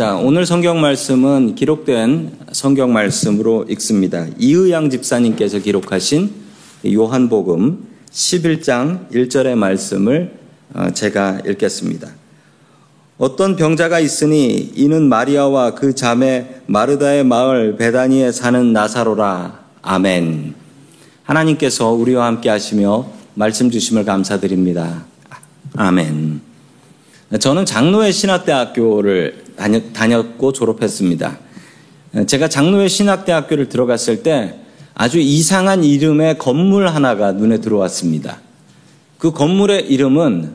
자, 오늘 성경 말씀은 기록된 성경 말씀으로 읽습니다. 이의양 집사님께서 기록하신 요한복음 11장 1절의 말씀을 어, 제가 읽겠습니다. 어떤 병자가 있으니 이는 마리아와 그 자매 마르다의 마을 베다니에 사는 나사로라. 아멘. 하나님께서 우리와 함께 하시며 말씀 주심을 감사드립니다. 아멘. 저는 장로회 신학대학교를 다녔고 졸업했습니다. 제가 장로회 신학대학교를 들어갔을 때 아주 이상한 이름의 건물 하나가 눈에 들어왔습니다. 그 건물의 이름은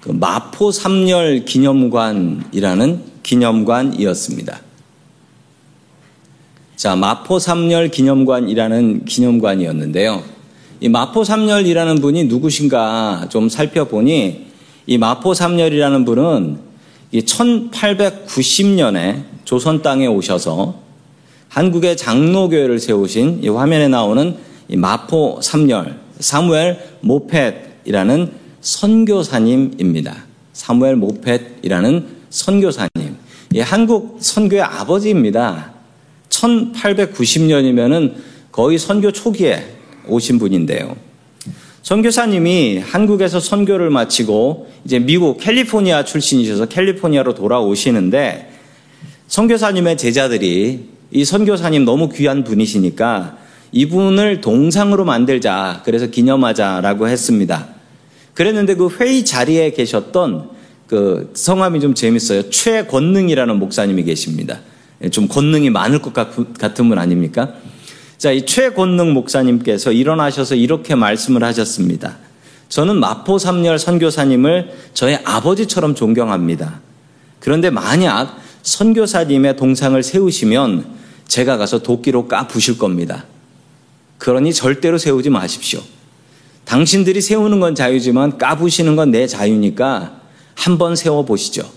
그 마포 삼열 기념관이라는 기념관이었습니다. 자, 마포 삼열 기념관이라는 기념관이었는데요. 이 마포 삼열이라는 분이 누구신가 좀 살펴보니 이 마포 삼열이라는 분은 1890년에 조선 땅에 오셔서 한국의 장로교회를 세우신 이 화면에 나오는 이 마포 삼열 사무엘 모펫이라는 선교사님입니다. 사무엘 모펫이라는 선교사님. 이 한국 선교의 아버지입니다. 1890년이면은 거의 선교 초기에 오신 분인데요. 선교사님이 한국에서 선교를 마치고 이제 미국 캘리포니아 출신이셔서 캘리포니아로 돌아오시는데 선교사님의 제자들이 이 선교사님 너무 귀한 분이시니까 이분을 동상으로 만들자. 그래서 기념하자라고 했습니다. 그랬는데 그 회의 자리에 계셨던 그 성함이 좀 재밌어요. 최권능이라는 목사님이 계십니다. 좀 권능이 많을 것 같은 분 아닙니까? 자, 이 최권능 목사님께서 일어나셔서 이렇게 말씀을 하셨습니다. 저는 마포 삼열 선교사님을 저의 아버지처럼 존경합니다. 그런데 만약 선교사님의 동상을 세우시면 제가 가서 도끼로 까 부실 겁니다. 그러니 절대로 세우지 마십시오. 당신들이 세우는 건 자유지만 까부시는 건 내 자유니까 한번 세워보시죠.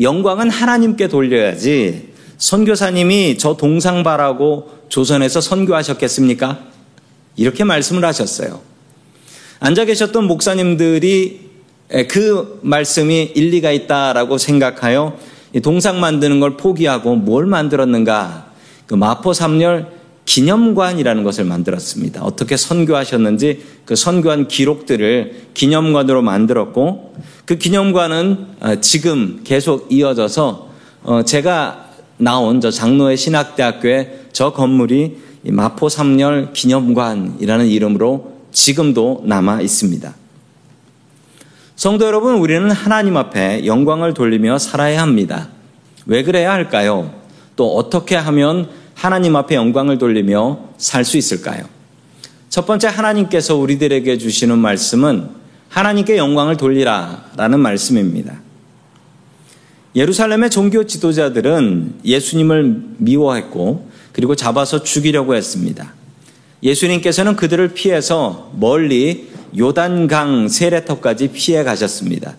영광은 하나님께 돌려야지 선교사님이 저 동상 바라고 조선에서 선교하셨겠습니까? 이렇게 말씀을 하셨어요. 앉아 계셨던 목사님들이 그 말씀이 일리가 있다라고 생각하여 동상 만드는 걸 포기하고 뭘 만들었는가? 그 마포 삼열 기념관이라는 것을 만들었습니다. 어떻게 선교하셨는지 그 선교한 기록들을 기념관으로 만들었고 그 기념관은 어, 지금 계속 이어져서 어, 제가 나온 저 장로의 신학대학교의 저 건물이 마포 삼열 기념관이라는 이름으로 지금도 남아 있습니다. 성도 여러분, 우리는 하나님 앞에 영광을 돌리며 살아야 합니다. 왜 그래야 할까요? 또 어떻게 하면 하나님 앞에 영광을 돌리며 살 수 있을까요? 첫 번째 하나님께서 우리들에게 주시는 말씀은 하나님께 영광을 돌리라 라는 말씀입니다. 예루살렘의 종교 지도자들은 예수님을 미워했고 그리고 잡아서 죽이려고 했습니다. 예수님께서는 그들을 피해서 멀리 요단강 세례터까지 피해 가셨습니다.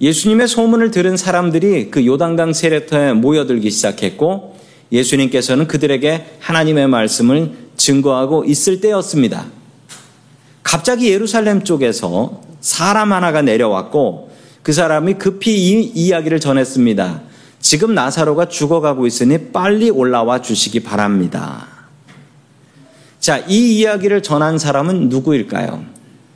예수님의 소문을 들은 사람들이 그 요단강 세례터에 모여들기 시작했고 예수님께서는 그들에게 하나님의 말씀을 증거하고 있을 때였습니다. 갑자기 예루살렘 쪽에서 사람 하나가 내려왔고 그 사람이 급히 이 이야기를 전했습니다. 지금 나사로가 죽어가고 있으니 빨리 올라와 주시기 바랍니다. 자, 이 이야기를 전한 사람은 누구일까요?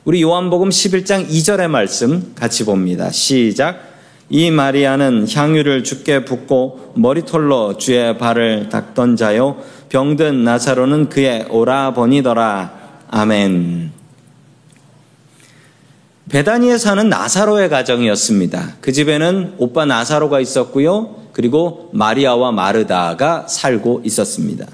우리 요한복음 11장 2절의 말씀 같이 봅니다. 시작. 이 마리아는 향유를 죽게 붓고 머리털로 주의 발을 닦던 자요 병든 나사로는 그의 오라버니더라. 아멘. 베다니에 사는 나사로의 가정이었습니다. 그 집에는 오빠 나사로가 있었고요. 그리고 마리아와 마르다가 살고 있었습니다.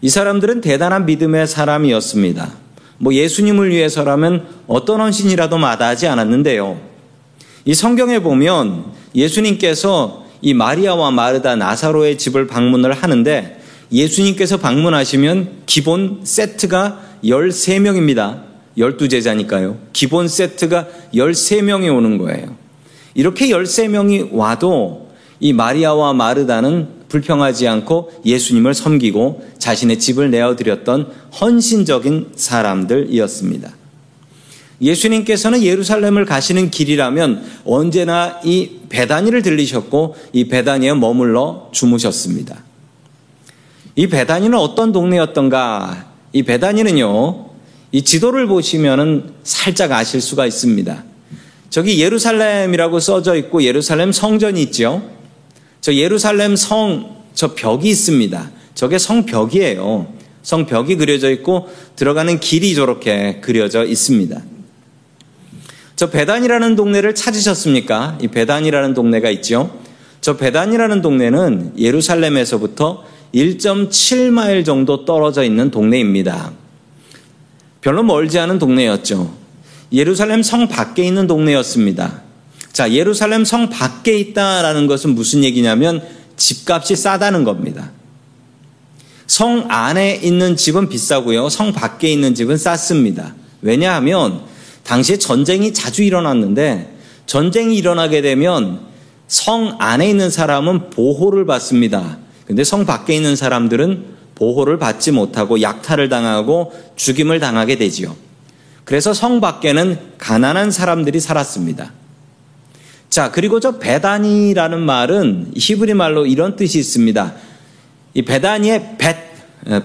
이 사람들은 대단한 믿음의 사람이었습니다. 뭐 예수님을 위해서라면 어떤 헌신이라도 마다하지 않았는데요. 이 성경에 보면 예수님께서 이 마리아와 마르다 나사로의 집을 방문을 하는데 예수님께서 방문하시면 기본 세트가 13명입니다. 12제자니까요. 기본 세트가 13명이 오는 거예요. 이렇게 13명이 와도 이 마리아와 마르다는 불평하지 않고 예수님을 섬기고 자신의 집을 내어드렸던 헌신적인 사람들이었습니다. 예수님께서는 예루살렘을 가시는 길이라면 언제나 이 베다니를 들리셨고 이 베다니에 머물러 주무셨습니다. 이 베다니는 어떤 동네였던가? 이 베다니는요, 이 지도를 보시면은 살짝 아실 수가 있습니다. 저기 예루살렘이라고 써져 있고 예루살렘 성전이 있죠. 저 예루살렘 성, 저 벽이 있습니다. 저게 성벽이에요. 성벽이 그려져 있고 들어가는 길이 저렇게 그려져 있습니다. 저 배단이라는 동네를 찾으셨습니까? 이 배단이라는 동네가 있죠. 저 배단이라는 동네는 예루살렘에서부터 1.7마일 정도 떨어져 있는 동네입니다. 별로 멀지 않은 동네였죠. 예루살렘 성 밖에 있는 동네였습니다. 자, 예루살렘 성 밖에 있다라는 것은 무슨 얘기냐면 집값이 싸다는 겁니다. 성 안에 있는 집은 비싸고요. 성 밖에 있는 집은 쌌습니다. 왜냐하면 당시에 전쟁이 자주 일어났는데 전쟁이 일어나게 되면 성 안에 있는 사람은 보호를 받습니다. 근데 성 밖에 있는 사람들은 보호를 받지 못하고 약탈을 당하고 죽임을 당하게 되지요. 그래서 성 밖에는 가난한 사람들이 살았습니다. 자, 그리고 저 베다니라는 말은 히브리 말로 이런 뜻이 있습니다. 이 베다니의 벳,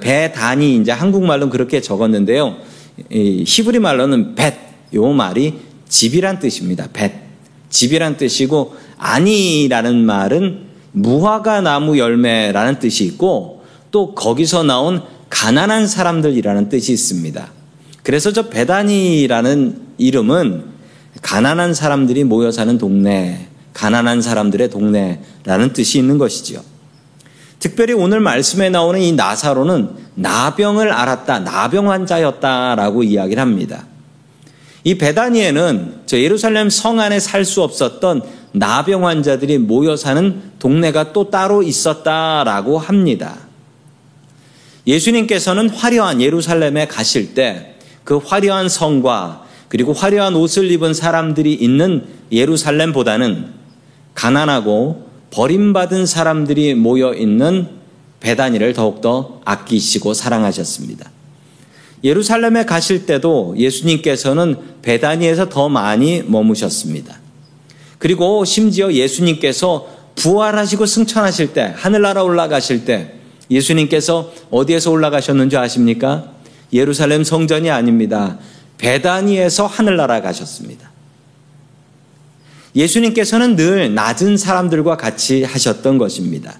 베다니, 이제 한국말로는 그렇게 적었는데요. 히브리 말로는 벳, 요 말이 집이란 뜻입니다. 벳. 집이란 뜻이고, 아니라는 말은 무화과 나무 열매라는 뜻이 있고, 또 거기서 나온 가난한 사람들이라는 뜻이 있습니다. 그래서 저 베다니라는 이름은 가난한 사람들이 모여 사는 동네, 가난한 사람들의 동네라는 뜻이 있는 것이지요. 특별히 오늘 말씀에 나오는 이 나사로는 나병을 알았다, 나병 환자였다라고 이야기를 합니다. 이 베다니에는 저 예루살렘 성 안에 살 수 없었던 나병 환자들이 모여 사는 동네가 또 따로 있었다라고 합니다. 예수님께서는 화려한 예루살렘에 가실 때 그 화려한 성과 그리고 화려한 옷을 입은 사람들이 있는 예루살렘보다는 가난하고 버림받은 사람들이 모여 있는 베다니를 더욱더 아끼시고 사랑하셨습니다. 예루살렘에 가실 때도 예수님께서는 베다니에서 더 많이 머무셨습니다. 그리고 심지어 예수님께서 부활하시고 승천하실 때, 하늘나라 올라가실 때, 예수님께서 어디에서 올라가셨는지 아십니까? 예루살렘 성전이 아닙니다. 베다니에서 하늘나라 가셨습니다. 예수님께서는 늘 낮은 사람들과 같이 하셨던 것입니다.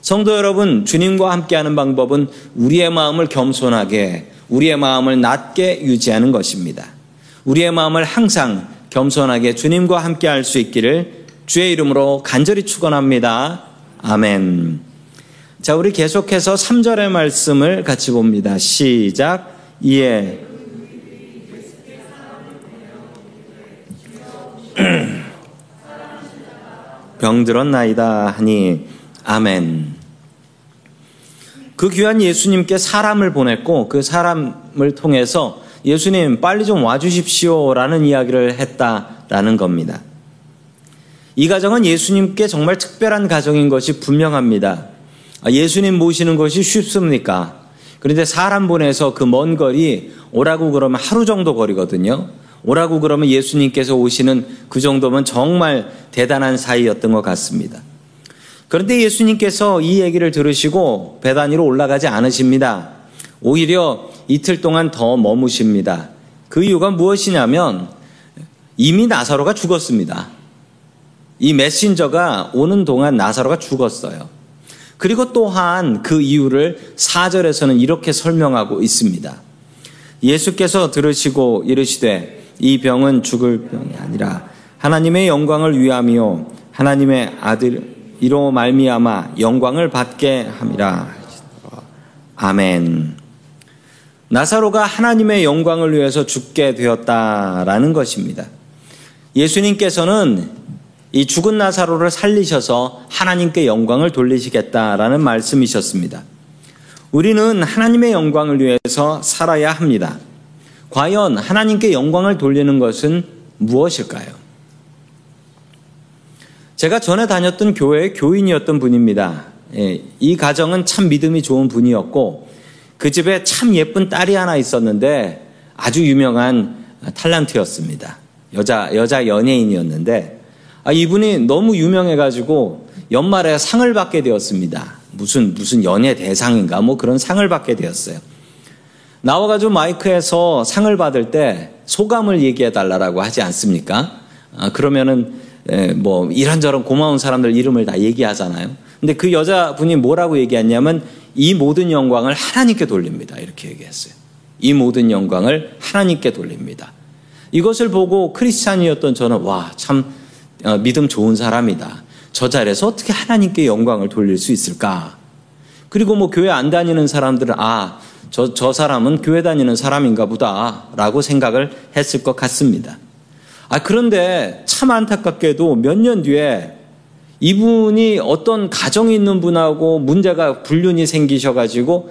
성도 여러분, 주님과 함께하는 방법은 우리의 마음을 겸손하게, 우리의 마음을 낮게 유지하는 것입니다. 우리의 마음을 항상 겸손하게 주님과 함께할 수 있기를 주의 이름으로 간절히 축원합니다. 아멘. 자, 우리 계속해서 3절의 말씀을 같이 봅니다. 시작. 이에 병들었나이다 하니 아멘. 그 귀한 예수님께 사람을 보냈고 그 사람을 통해서 예수님 빨리 좀 와주십시오라는 이야기를 했다라는 겁니다. 이 가정은 예수님께 정말 특별한 가정인 것이 분명합니다. 아, 예수님 모시는 것이 쉽습니까? 그런데 사람 보내서 그 먼 거리 오라고 그러면 하루 정도 거리거든요. 오라고 그러면 예수님께서 오시는 그 정도면 정말 대단한 사이였던 것 같습니다. 그런데 예수님께서 이 얘기를 들으시고 배단 위로 올라가지 않으십니다. 오히려 이틀 동안 더 머무십니다. 그 이유가 무엇이냐면 이미 나사로가 죽었습니다. 이 메신저가 오는 동안 나사로가 죽었어요. 그리고 또한 그 이유를 4절에서는 이렇게 설명하고 있습니다. 예수께서 들으시고 이르시되 이 병은 죽을 병이 아니라 하나님의 영광을 위함이요 하나님의 아들 이로 말미암아 영광을 받게 함이라. 아멘. 나사로가 하나님의 영광을 위해서 죽게 되었다라는 것입니다. 예수님께서는 이 죽은 나사로를 살리셔서 하나님께 영광을 돌리시겠다라는 말씀이셨습니다. 우리는 하나님의 영광을 위해서 살아야 합니다. 과연 하나님께 영광을 돌리는 것은 무엇일까요? 제가 전에 다녔던 교회의 교인이었던 분입니다. 예, 이 가정은 참 믿음이 좋은 분이었고 그 집에 참 예쁜 딸이 하나 있었는데 아주 유명한 탤런트였습니다. 여자, 여자 연예인이었는데, 아, 이분이 너무 유명해가지고 연말에 상을 받게 되었습니다. 무슨, 무슨 연예 대상인가 뭐 그런 상을 받게 되었어요. 나와가지고 마이크에서 상을 받을 때 소감을 얘기해 달라고 하지 않습니까? 아, 그러면은, 에, 뭐, 이런저런 고마운 사람들 이름을 다 얘기하잖아요. 근데 그 여자분이 뭐라고 얘기했냐면, 이 모든 영광을 하나님께 돌립니다. 이렇게 얘기했어요. 이 모든 영광을 하나님께 돌립니다. 이것을 보고 크리스찬이었던 저는 와, 참 어, 믿음 좋은 사람이다. 저 자리에서 어떻게 하나님께 영광을 돌릴 수 있을까? 그리고 뭐 교회 안 다니는 사람들은 아, 저, 저 사람은 교회 다니는 사람인가 보다 라고 생각을 했을 것 같습니다. 아, 그런데 참 안타깝게도 몇 년 뒤에 이분이 어떤 가정이 있는 분하고 문제가 불륜이 생기셔가지고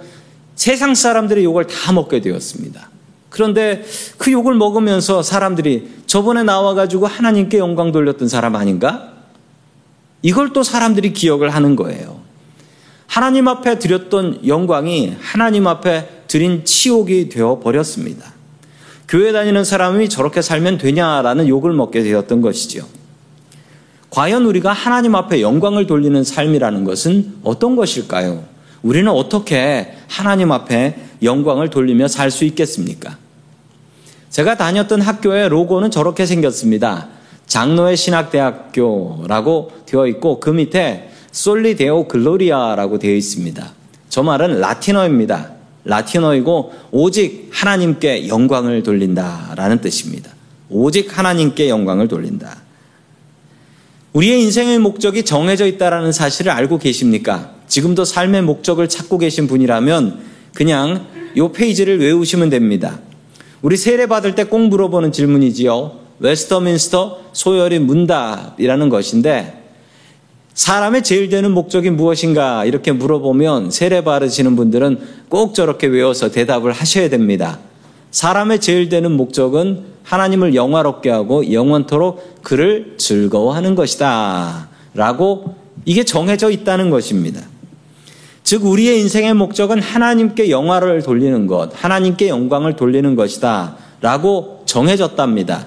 세상 사람들의 욕을 다 먹게 되었습니다. 그런데 그 욕을 먹으면서 사람들이 저번에 나와가지고 하나님께 영광 돌렸던 사람 아닌가? 이걸 또 사람들이 기억을 하는 거예요. 하나님 앞에 드렸던 영광이 하나님 앞에 드린 치욕이 되어 버렸습니다. 교회 다니는 사람이 저렇게 살면 되냐라는 욕을 먹게 되었던 것이지요. 과연 우리가 하나님 앞에 영광을 돌리는 삶이라는 것은 어떤 것일까요? 우리는 어떻게 하나님 앞에 영광을 돌리며 살 수 있겠습니까? 제가 다녔던 학교의 로고는 저렇게 생겼습니다. 장로회 신학대학교라고 되어 있고 그 밑에 Soli Deo Gloria라고 되어 있습니다. 저 말은 라틴어입니다. 라틴어이고 오직 하나님께 영광을 돌린다라는 뜻입니다. 오직 하나님께 영광을 돌린다. 우리의 인생의 목적이 정해져 있다라는 사실을 알고 계십니까? 지금도 삶의 목적을 찾고 계신 분이라면 그냥 이 페이지를 외우시면 됩니다. 우리 세례 받을 때 꼭 물어보는 질문이지요. 웨스터민스터 소열인 문답이라는 것인데 사람의 제일 되는 목적이 무엇인가 이렇게 물어보면 세례 받으시는 분들은 꼭 저렇게 외워서 대답을 하셔야 됩니다. 사람의 제일 되는 목적은 하나님을 영화롭게 하고 영원토록 그를 즐거워하는 것이다. 라고 이게 정해져 있다는 것입니다. 즉, 우리의 인생의 목적은 하나님께 영화를 돌리는 것, 하나님께 영광을 돌리는 것이다. 라고 정해졌답니다.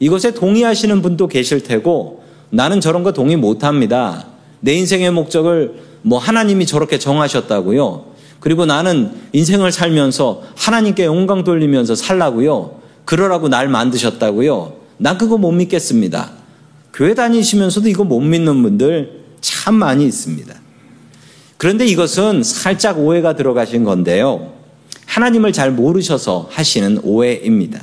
이것에 동의하시는 분도 계실 테고, 나는 저런 거 동의 못 합니다. 내 인생의 목적을 뭐 하나님이 저렇게 정하셨다고요. 그리고 나는 인생을 살면서 하나님께 영광 돌리면서 살라고요. 그러라고 날 만드셨다고요. 난 그거 못 믿겠습니다. 교회 다니시면서도 이거 못 믿는 분들 참 많이 있습니다. 그런데 이것은 살짝 오해가 들어가신 건데요. 하나님을 잘 모르셔서 하시는 오해입니다.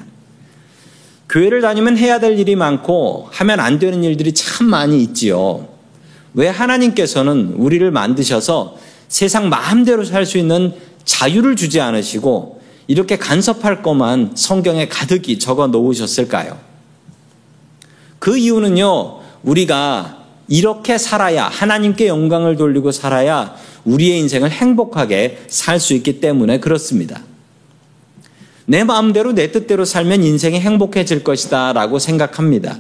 교회를 다니면 해야 될 일이 많고 하면 안 되는 일들이 참 많이 있지요. 왜 하나님께서는 우리를 만드셔서 세상 마음대로 살 수 있는 자유를 주지 않으시고 이렇게 간섭할 것만 성경에 가득히 적어 놓으셨을까요? 그 이유는요, 우리가 이렇게 살아야, 하나님께 영광을 돌리고 살아야 우리의 인생을 행복하게 살 수 있기 때문에 그렇습니다. 내 마음대로 내 뜻대로 살면 인생이 행복해질 것이다 라고 생각합니다.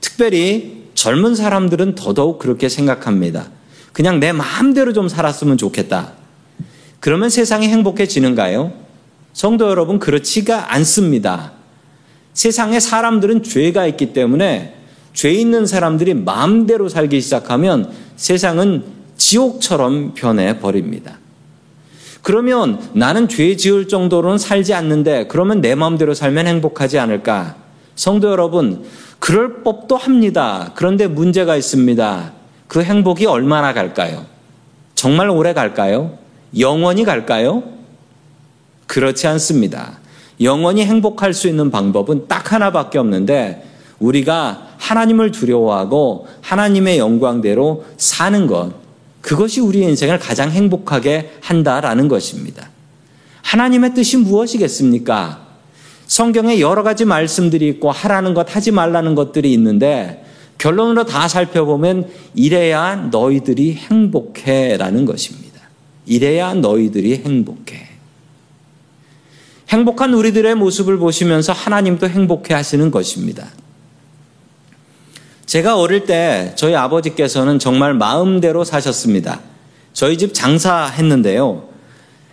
특별히 젊은 사람들은 더더욱 그렇게 생각합니다. 그냥 내 마음대로 좀 살았으면 좋겠다. 그러면 세상이 행복해지는가요? 성도 여러분, 그렇지가 않습니다. 세상에 사람들은 죄가 있기 때문에 죄 있는 사람들이 마음대로 살기 시작하면 세상은 지옥처럼 변해 버립니다. 그러면 나는 죄 지을 정도로는 살지 않는데 그러면 내 마음대로 살면 행복하지 않을까? 성도 여러분, 그럴 법도 합니다. 그런데 문제가 있습니다. 그 행복이 얼마나 갈까요? 정말 오래 갈까요? 영원히 갈까요? 그렇지 않습니다. 영원히 행복할 수 있는 방법은 딱 하나밖에 없는데 우리가 하나님을 두려워하고 하나님의 영광대로 사는 것. 그것이 우리의 인생을 가장 행복하게 한다라는 것입니다. 하나님의 뜻이 무엇이겠습니까? 성경에 여러 가지 말씀들이 있고 하라는 것, 하지 말라는 것들이 있는데 결론으로 다 살펴보면 이래야 너희들이 행복해 라는 것입니다. 이래야 너희들이 행복해. 행복한 우리들의 모습을 보시면서 하나님도 행복해 하시는 것입니다. 제가 어릴 때 저희 아버지께서는 정말 마음대로 사셨습니다. 저희 집 장사했는데요.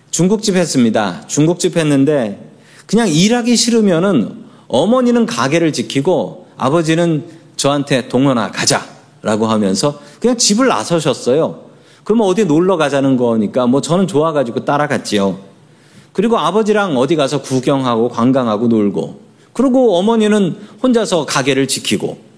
중국집 했습니다. 중국집 했는데 그냥 일하기 싫으면은 어머니는 가게를 지키고 아버지는 저한테 동원아 가자라고 하면서 그냥 집을 나서셨어요. 그러면 어디 놀러 가자는 거니까 뭐 저는 좋아가지고 따라갔지요. 그리고 아버지랑 어디 가서 구경하고 관광하고 놀고 그리고 어머니는 혼자서 가게를 지키고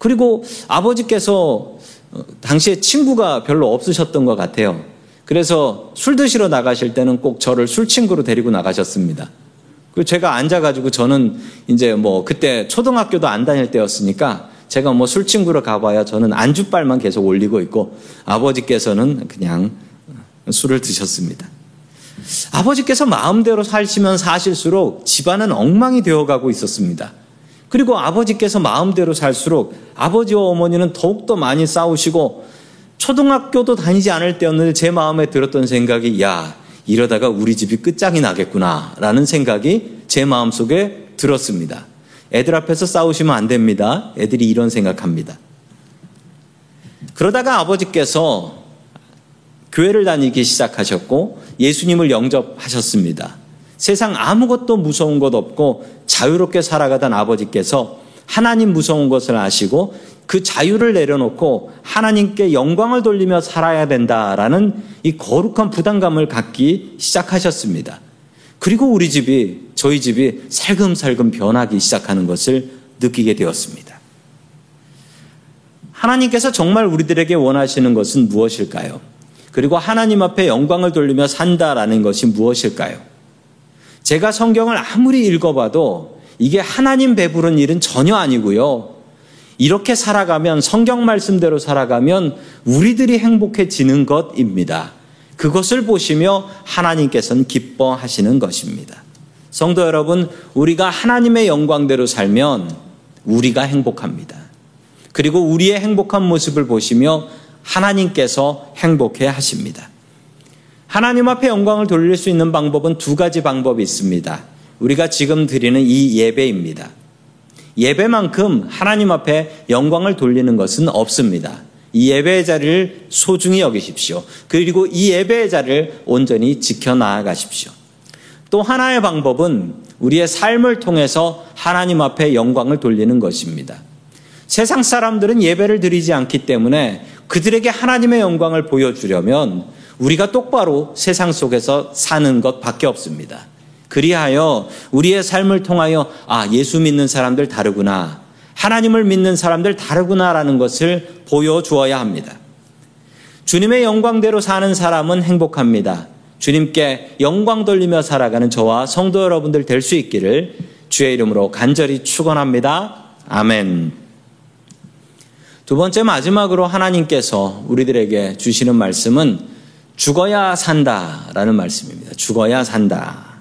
그리고 아버지께서 어, 당시에 친구가 별로 없으셨던 것 같아요. 그래서 술 드시러 나가실 때는 꼭 저를 술 친구로 데리고 나가셨습니다. 그 제가 앉아가지고 저는 이제 뭐 그때 초등학교도 안 다닐 때였으니까 제가 뭐 술 친구로 가봐야 저는 안주빨만 계속 올리고 있고 아버지께서는 그냥 술을 드셨습니다. 아버지께서 마음대로 살시면 사실수록 집안은 엉망이 되어가고 있었습니다. 그리고 아버지께서 마음대로 살수록 아버지와 어머니는 더욱더 많이 싸우시고 초등학교도 다니지 않을 때였는데 제 마음에 들었던 생각이 야 이러다가 우리 집이 끝장이 나겠구나 라는 생각이 제 마음속에 들었습니다. 애들 앞에서 싸우시면 안 됩니다. 애들이 이런 생각합니다. 그러다가 아버지께서 교회를 다니기 시작하셨고 예수님을 영접하셨습니다. 세상 아무것도 무서운 것 없고 자유롭게 살아가던 아버지께서 하나님 무서운 것을 아시고 그 자유를 내려놓고 하나님께 영광을 돌리며 살아야 된다라는 이 거룩한 부담감을 갖기 시작하셨습니다. 그리고 우리 집이, 저희 집이 살금살금 변하기 시작하는 것을 느끼게 되었습니다. 하나님께서 정말 우리들에게 원하시는 것은 무엇일까요? 그리고 하나님 앞에 영광을 돌리며 산다라는 것이 무엇일까요? 제가 성경을 아무리 읽어봐도 이게 하나님 배부른 일은 전혀 아니고요. 이렇게 살아가면 성경 말씀대로 살아가면 우리들이 행복해지는 것입니다. 그것을 보시며 하나님께서는 기뻐하시는 것입니다. 성도 여러분, 우리가 하나님의 영광대로 살면 우리가 행복합니다. 그리고 우리의 행복한 모습을 보시며 하나님께서 행복해 하십니다. 하나님 앞에 영광을 돌릴 수 있는 방법은 두 가지 방법이 있습니다. 우리가 지금 드리는 이 예배입니다. 예배만큼 하나님 앞에 영광을 돌리는 것은 없습니다. 이 예배의 자리를 소중히 여기십시오. 그리고 이 예배의 자리를 온전히 지켜나가십시오. 또 하나의 방법은 우리의 삶을 통해서 하나님 앞에 영광을 돌리는 것입니다. 세상 사람들은 예배를 드리지 않기 때문에 그들에게 하나님의 영광을 보여주려면 우리가 똑바로 세상 속에서 사는 것밖에 없습니다. 그리하여 우리의 삶을 통하여 아, 예수 믿는 사람들 다르구나. 하나님을 믿는 사람들 다르구나라는 것을 보여주어야 합니다. 주님의 영광대로 사는 사람은 행복합니다. 주님께 영광 돌리며 살아가는 저와 성도 여러분들 될 수 있기를 주의 이름으로 간절히 축원합니다. 아멘. 두 번째 마지막으로 하나님께서 우리들에게 주시는 말씀은 죽어야 산다 라는 말씀입니다. 죽어야 산다.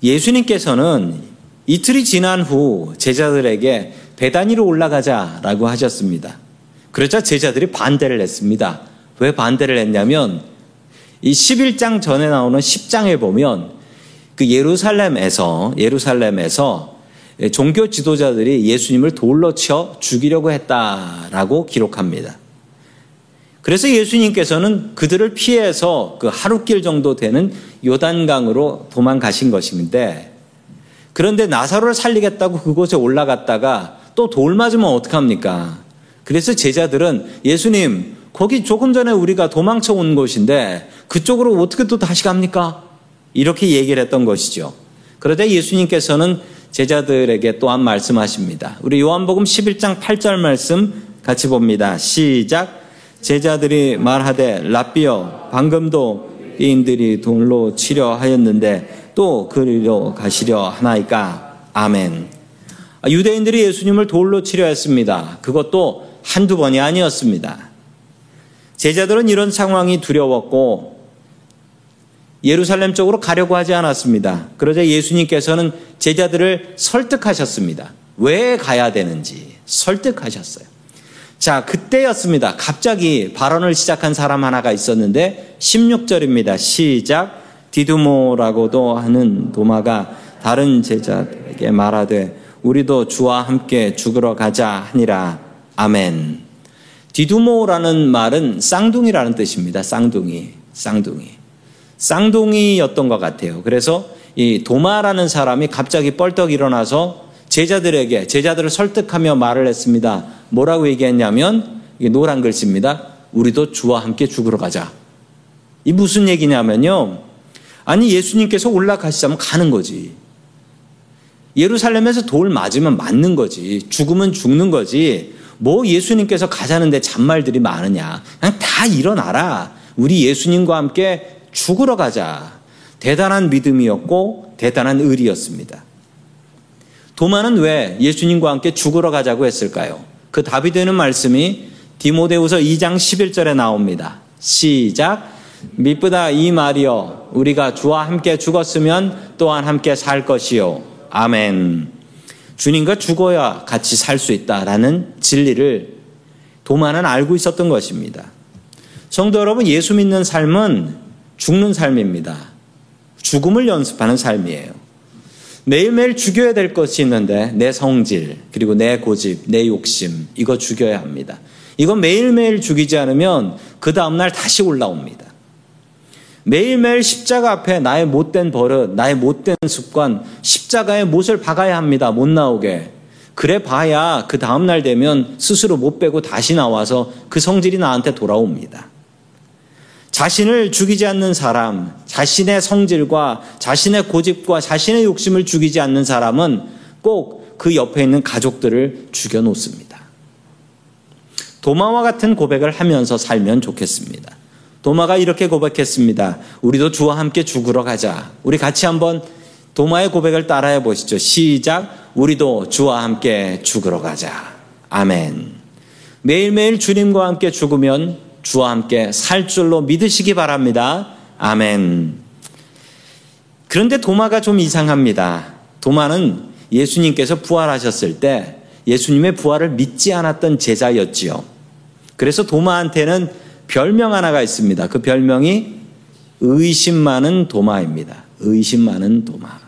예수님께서는 이틀이 지난 후 제자들에게 배단 위로 올라가자 라고 하셨습니다. 그러자 제자들이 반대를 했습니다. 왜 반대를 했냐면 이 11장 전에 나오는 10장에 보면 그 예루살렘에서 예루살렘에서 종교 지도자들이 예수님을 돌로 쳐 죽이려고 했다라고 기록합니다. 그래서 예수님께서는 그들을 피해서 그 하루길 정도 되는 요단강으로 도망가신 것인데 그런데 나사로를 살리겠다고 그곳에 올라갔다가 또 돌 맞으면 어떡합니까? 그래서 제자들은 예수님, 거기 조금 전에 우리가 도망쳐 온 곳인데 그쪽으로 어떻게 또 다시 갑니까? 이렇게 얘기를 했던 것이죠. 그러자 예수님께서는 제자들에게 또한 말씀하십니다. 우리 요한복음 11장 8절 말씀 같이 봅니다. 시작. 제자들이 말하되 라비어 방금도 이인들이 돌로 치려 하였는데 또 그리로 가시려 하나이까 아멘. 아, 유대인들이 예수님을 돌로 치려 했습니다. 그것도 한두 번이 아니었습니다. 제자들은 이런 상황이 두려웠고 예루살렘 쪽으로 가려고 하지 않았습니다. 그러자 예수님께서는 제자들을 설득하셨습니다. 왜 가야 되는지 설득하셨어요. 자, 그때였습니다. 갑자기 발언을 시작한 사람 하나가 있었는데 16절입니다. 시작. 디두모라고도 하는 도마가 다른 제자에게 말하되 우리도 주와 함께 죽으러 가자 하니라. 아멘. 디두모라는 말은 쌍둥이라는 뜻입니다. 쌍둥이. 쌍둥이. 쌍둥이였던 것 같아요. 그래서 이 도마라는 사람이 갑자기 뻘떡 일어나서 제자들에게 제자들을 설득하며 말을 했습니다. 뭐라고 얘기했냐면 이게 노란 글씨입니다. 우리도 주와 함께 죽으러 가자. 이 무슨 얘기냐면요. 아니 예수님께서 올라가시자면 가는 거지. 예루살렘에서 돌 맞으면 맞는 거지. 죽으면 죽는 거지. 뭐 예수님께서 가자는데 잔말들이 많으냐. 그냥 다 일어나라. 우리 예수님과 함께 죽으러 가자. 대단한 믿음이었고 대단한 의리였습니다. 도마는 왜 예수님과 함께 죽으러 가자고 했을까요? 그 답이 되는 말씀이 디모데후서 2장 11절에 나옵니다. 시작. 미쁘다 이 말이여 우리가 주와 함께 죽었으면 또한 함께 살 것이요. 아멘. 주님과 죽어야 같이 살 수 있다라는 진리를 도마는 알고 있었던 것입니다. 성도 여러분, 예수 믿는 삶은 죽는 삶입니다. 죽음을 연습하는 삶이에요. 매일매일 죽여야 될 것이 있는데 내 성질, 그리고 내 고집, 내 욕심, 이거 죽여야 합니다. 이거 매일매일 죽이지 않으면 그 다음날 다시 올라옵니다. 매일매일 십자가 앞에 나의 못된 버릇, 나의 못된 습관, 십자가에 못을 박아야 합니다. 못 나오게. 그래 봐야 그 다음날 되면 스스로 못 빼고 다시 나와서 그 성질이 나한테 돌아옵니다. 자신을 죽이지 않는 사람, 자신의 성질과 자신의 고집과 자신의 욕심을 죽이지 않는 사람은 꼭 그 옆에 있는 가족들을 죽여 놓습니다. 도마와 같은 고백을 하면서 살면 좋겠습니다. 도마가 이렇게 고백했습니다. 우리도 주와 함께 죽으러 가자. 우리 같이 한번 도마의 고백을 따라해 보시죠. 시작. 우리도 주와 함께 죽으러 가자. 아멘. 매일매일 주님과 함께 죽으면 주와 함께 살 줄로 믿으시기 바랍니다. 아멘. 그런데 도마가 좀 이상합니다. 도마는 예수님께서 부활하셨을 때 예수님의 부활을 믿지 않았던 제자였지요. 그래서 도마한테는 별명 하나가 있습니다. 그 별명이 의심 많은 도마입니다. 의심 많은 도마.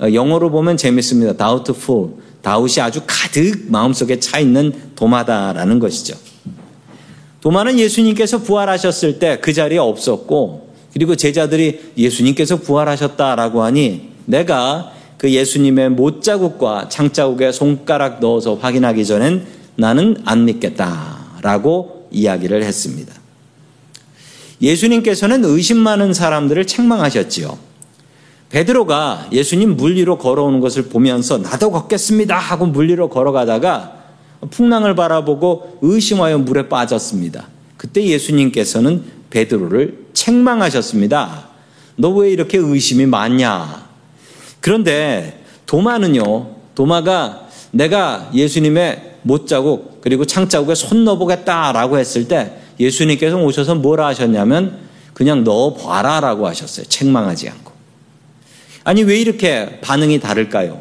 어, 영어로 보면 재밌습니다. doubtful. 다웃이 아주 가득 마음속에 차 있는 도마다라는 것이죠. 도마는 예수님께서 부활하셨을 때 그 자리에 없었고, 그리고 제자들이 예수님께서 부활하셨다라고 하니 내가 그 예수님의 못자국과 창자국에 손가락 넣어서 확인하기 전엔 나는 안 믿겠다라고 이야기를 했습니다. 예수님께서는 의심 많은 사람들을 책망하셨지요. 베드로가 예수님 물 위로 걸어오는 것을 보면서 나도 걷겠습니다 하고 물 위로 걸어가다가 풍랑을 바라보고 의심하여 물에 빠졌습니다. 그때 예수님께서는 베드로를 책망하셨습니다. 너 왜 이렇게 의심이 많냐? 그런데 도마는요, 도마가 내가 예수님의 못자국 그리고 창자국에 손 넣어보겠다라고 했을 때 예수님께서 오셔서 뭐라 하셨냐면 그냥 넣어봐라라고 하셨어요. 책망하지 않고. 아니 왜 이렇게 반응이 다를까요?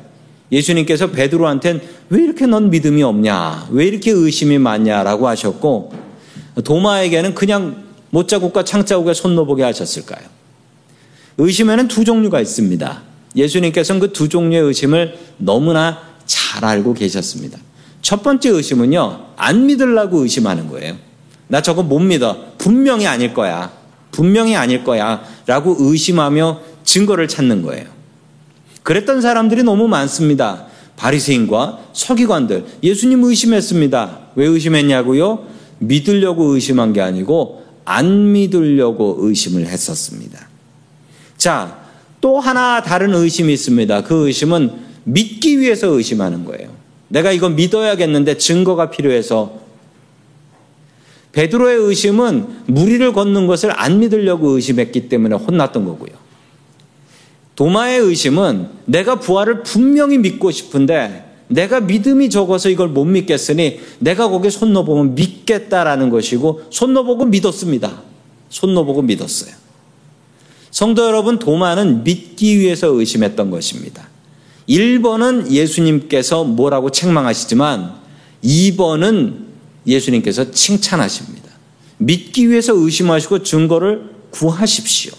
예수님께서 베드로한테는 왜 이렇게 넌 믿음이 없냐? 왜 이렇게 의심이 많냐라고 하셨고 도마에게는 그냥 못자국과 창자국에 손 넣어보게 하셨을까요? 의심에는 두 종류가 있습니다. 예수님께서는 그 두 종류의 의심을 너무나 잘 알고 계셨습니다. 첫 번째 의심은요, 안 믿으려고 의심하는 거예요. 나 저거 못 믿어. 분명히 아닐 거야. 분명히 아닐 거야. 라고 의심하며 증거를 찾는 거예요. 그랬던 사람들이 너무 많습니다. 바리새인과 서기관들 예수님 의심했습니다. 왜 의심했냐고요? 믿으려고 의심한 게 아니고 안 믿으려고 의심을 했었습니다. 자, 또 하나 다른 의심이 있습니다. 그 의심은 믿기 위해서 의심하는 거예요. 내가 이거 믿어야겠는데 증거가 필요해서 베드로의 의심은 무리를 걷는 것을 안 믿으려고 의심했기 때문에 혼났던 거고요. 도마의 의심은 내가 부활을 분명히 믿고 싶은데 내가 믿음이 적어서 이걸 못 믿겠으니 내가 거기에 손 넣어보면 믿겠다라는 것이고 손 넣어보고 믿었습니다. 손 넣어보고 믿었어요. 성도 여러분, 도마는 믿기 위해서 의심했던 것입니다. 1번은 예수님께서 뭐라고 책망하시지만 2번은 예수님께서 칭찬하십니다. 믿기 위해서 의심하시고 증거를 구하십시오.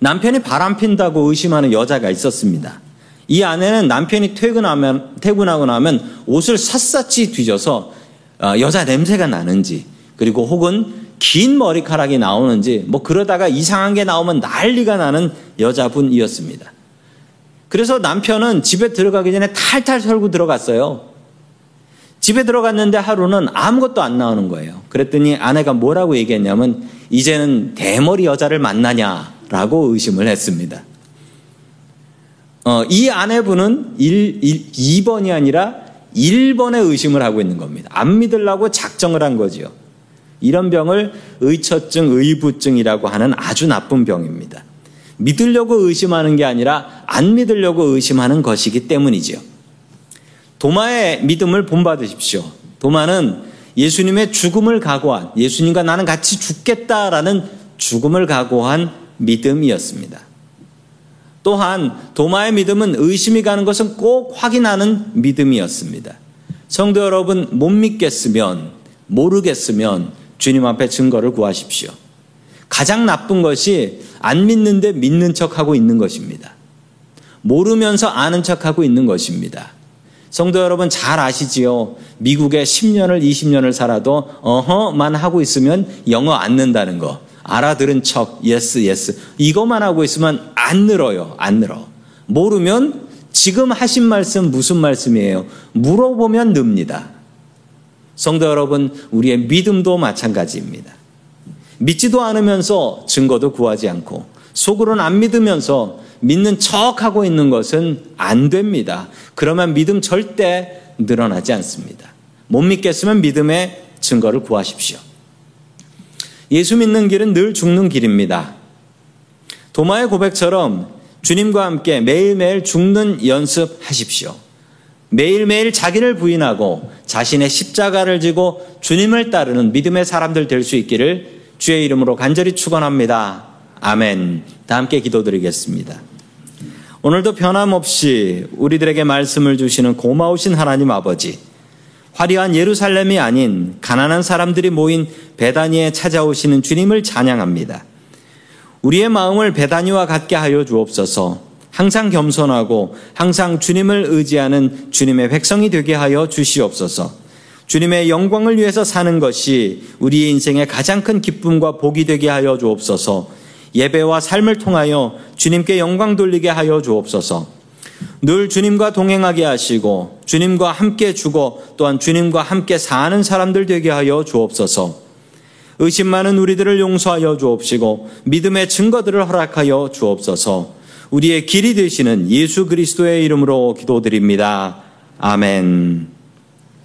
남편이 바람 핀다고 의심하는 여자가 있었습니다. 이 아내는 남편이 퇴근하면, 퇴근하고 나면 옷을 샅샅이 뒤져서 어, 여자 냄새가 나는지 그리고 혹은 긴 머리카락이 나오는지 뭐 그러다가 이상한 게 나오면 난리가 나는 여자분이었습니다. 그래서 남편은 집에 들어가기 전에 탈탈 털고 들어갔어요. 집에 들어갔는데 하루는 아무것도 안 나오는 거예요. 그랬더니 아내가 뭐라고 얘기했냐면 이제는 대머리 여자를 만나냐 라고 의심을 했습니다. 어, 이 아내분은 1, 1, 2번이 아니라 1번의 의심을 하고 있는 겁니다. 안 믿으려고 작정을 한 거지요. 이런 병을 의처증, 의부증이라고 하는 아주 나쁜 병입니다. 믿으려고 의심하는 게 아니라 안 믿으려고 의심하는 것이기 때문이지요. 도마의 믿음을 본받으십시오. 도마는 예수님의 죽음을 각오한, 예수님과 나는 같이 죽겠다라는 죽음을 각오한 믿음이었습니다. 또한 도마의 믿음은 의심이 가는 것은 꼭 확인하는 믿음이었습니다. 성도 여러분, 못 믿겠으면, 모르겠으면 주님 앞에 증거를 구하십시오. 가장 나쁜 것이 안 믿는데 믿는 척하고 있는 것입니다. 모르면서 아는 척하고 있는 것입니다. 성도 여러분 잘 아시지요? 미국에 10년을 20년을 살아도 어허만 하고 있으면 영어 안 는다는 거. 알아들은 척 yes yes 이것만 하고 있으면 안 늘어요. 안 늘어. 모르면 지금 하신 말씀 무슨 말씀이에요? 물어보면 늡니다. 성도 여러분, 우리의 믿음도 마찬가지입니다. 믿지도 않으면서 증거도 구하지 않고 속으로는 안 믿으면서 믿는 척 하고 있는 것은 안 됩니다. 그러면 믿음 절대 늘어나지 않습니다. 못 믿겠으면 믿음의 증거를 구하십시오. 예수 믿는 길은 늘 죽는 길입니다. 도마의 고백처럼 주님과 함께 매일매일 죽는 연습하십시오. 매일매일 자기를 부인하고 자신의 십자가를 지고 주님을 따르는 믿음의 사람들 될 수 있기를 주의 이름으로 간절히 축원합니다. 아멘. 다 함께 기도드리겠습니다. 오늘도 변함없이 우리들에게 말씀을 주시는 고마우신 하나님 아버지, 화려한 예루살렘이 아닌 가난한 사람들이 모인 베다니에 찾아오시는 주님을 찬양합니다. 우리의 마음을 베다니와 같게 하여 주옵소서. 항상 겸손하고 항상 주님을 의지하는 주님의 백성이 되게 하여 주시옵소서. 주님의 영광을 위해서 사는 것이 우리의 인생의 가장 큰 기쁨과 복이 되게 하여 주옵소서. 예배와 삶을 통하여 주님께 영광 돌리게 하여 주옵소서. 늘 주님과 동행하게 하시고 주님과 함께 죽어 또한 주님과 함께 사는 사람들 되게 하여 주옵소서. 의심 많은 우리들을 용서하여 주옵시고 믿음의 증거들을 허락하여 주옵소서. 우리의 길이 되시는 예수 그리스도의 이름으로 기도드립니다. 아멘.